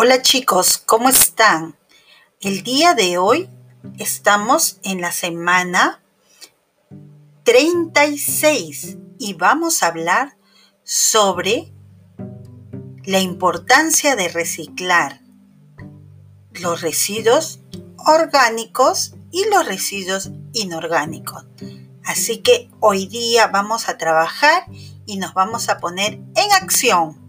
Hola chicos, ¿cómo están? El día de hoy estamos en la semana 36 y vamos a hablar sobre la importancia de reciclar los residuos orgánicos y los residuos inorgánicos. Así que hoy día vamos a trabajar y nos vamos a poner en acción.